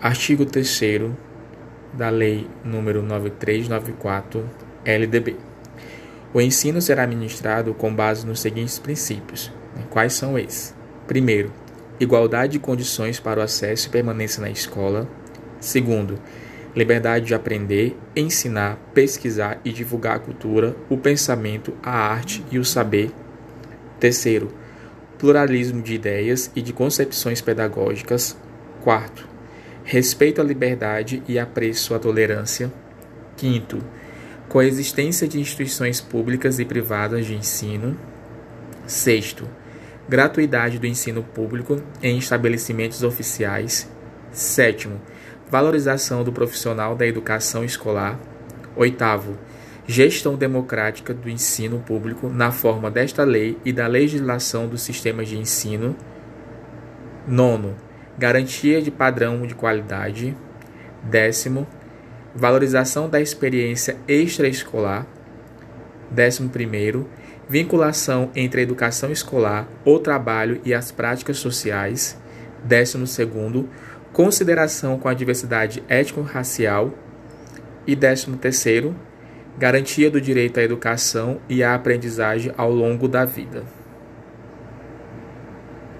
Artigo 3 da Lei nº 9394 LDB. O ensino será ministrado com base nos seguintes princípios. Quais são esses? Primeiro, igualdade de condições para o acesso e permanência na escola. Segundo, liberdade de aprender, ensinar, pesquisar e divulgar a cultura, o pensamento, a arte e o saber. Terceiro, pluralismo de ideias e de concepções pedagógicas. Quarto, respeito à liberdade e apreço à tolerância. Quinto, coexistência de instituições públicas e privadas de ensino. Sexto, gratuidade do ensino público em estabelecimentos oficiais. Sétimo, valorização do profissional da educação escolar. Oitavo, gestão democrática do ensino público na forma desta lei e da legislação dos sistemas de ensino. Nono, garantia de padrão de qualidade. Décimo, valorização da experiência extraescolar. Décimo primeiro, vinculação entre a educação escolar, o trabalho e as práticas sociais. Décimo segundo, consideração com a diversidade étnico-racial. E décimo terceiro, garantia do direito à educação e à aprendizagem ao longo da vida.